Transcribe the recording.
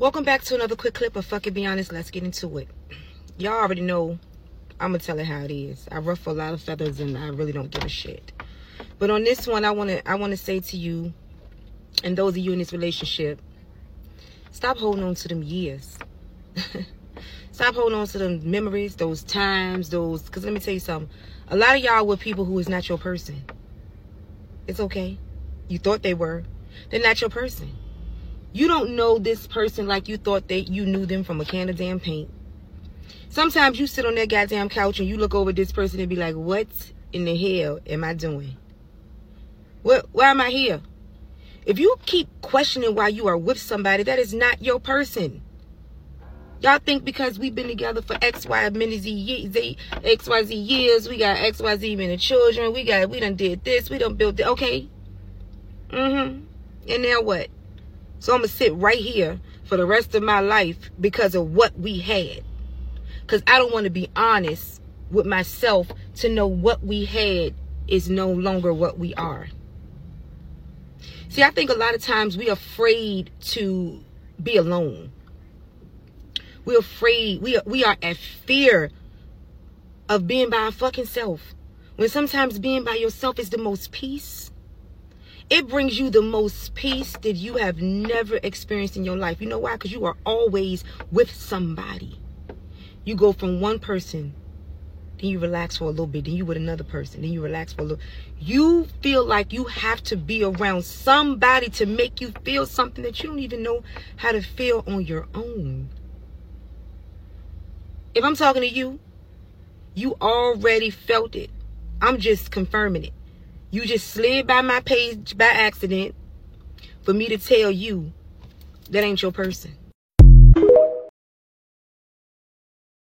Welcome back to another quick clip of Fuck It Be Honest. Let's get into it. Y'all already know I'm gonna tell it how it is. I ruffle a lot of feathers and I really don't give a shit. But on this one, I wanna I wanna say to you, and those of you in this relationship, stop holding on to them years. stop holding on to them memories, those times, those. Cause let me tell you something. A lot of y'all were people who is not your person. It's okay. You thought they were. They're not your person. You don't know this person like you thought that you knew them from a can of damn paint. Sometimes you sit on that goddamn couch and you look over this person and be like, what in the hell am I doing? What, why am I here? If you keep questioning why you are with somebody, that is not your person. Y'all think because we've been together for X, Y, many Z, Z, X, Y, Z years, we got X, Y, Z many children, we got, we done did this, we done built it, okay? Mm-hmm. And now what? So I'm going to sit right here for the rest of my life because of what we had. Because I don't want to be honest with myself to know what we had is no longer what we are. See, I think a lot of times we're afraid to be alone. We're afraid. We are, we are at fear of being by our fucking self. When sometimes being by yourself is the most peace it brings you the most peace that you have never experienced in your life. You know why? Because you are always with somebody. You go from one person, then you relax for a little bit, then you with another person, then you relax for a little. You feel like you have to be around somebody to make you feel something that you don't even know how to feel on your own. If I'm talking to you, you already felt it. I'm just confirming it. You just slid by my page by accident for me to tell you that ain't your person.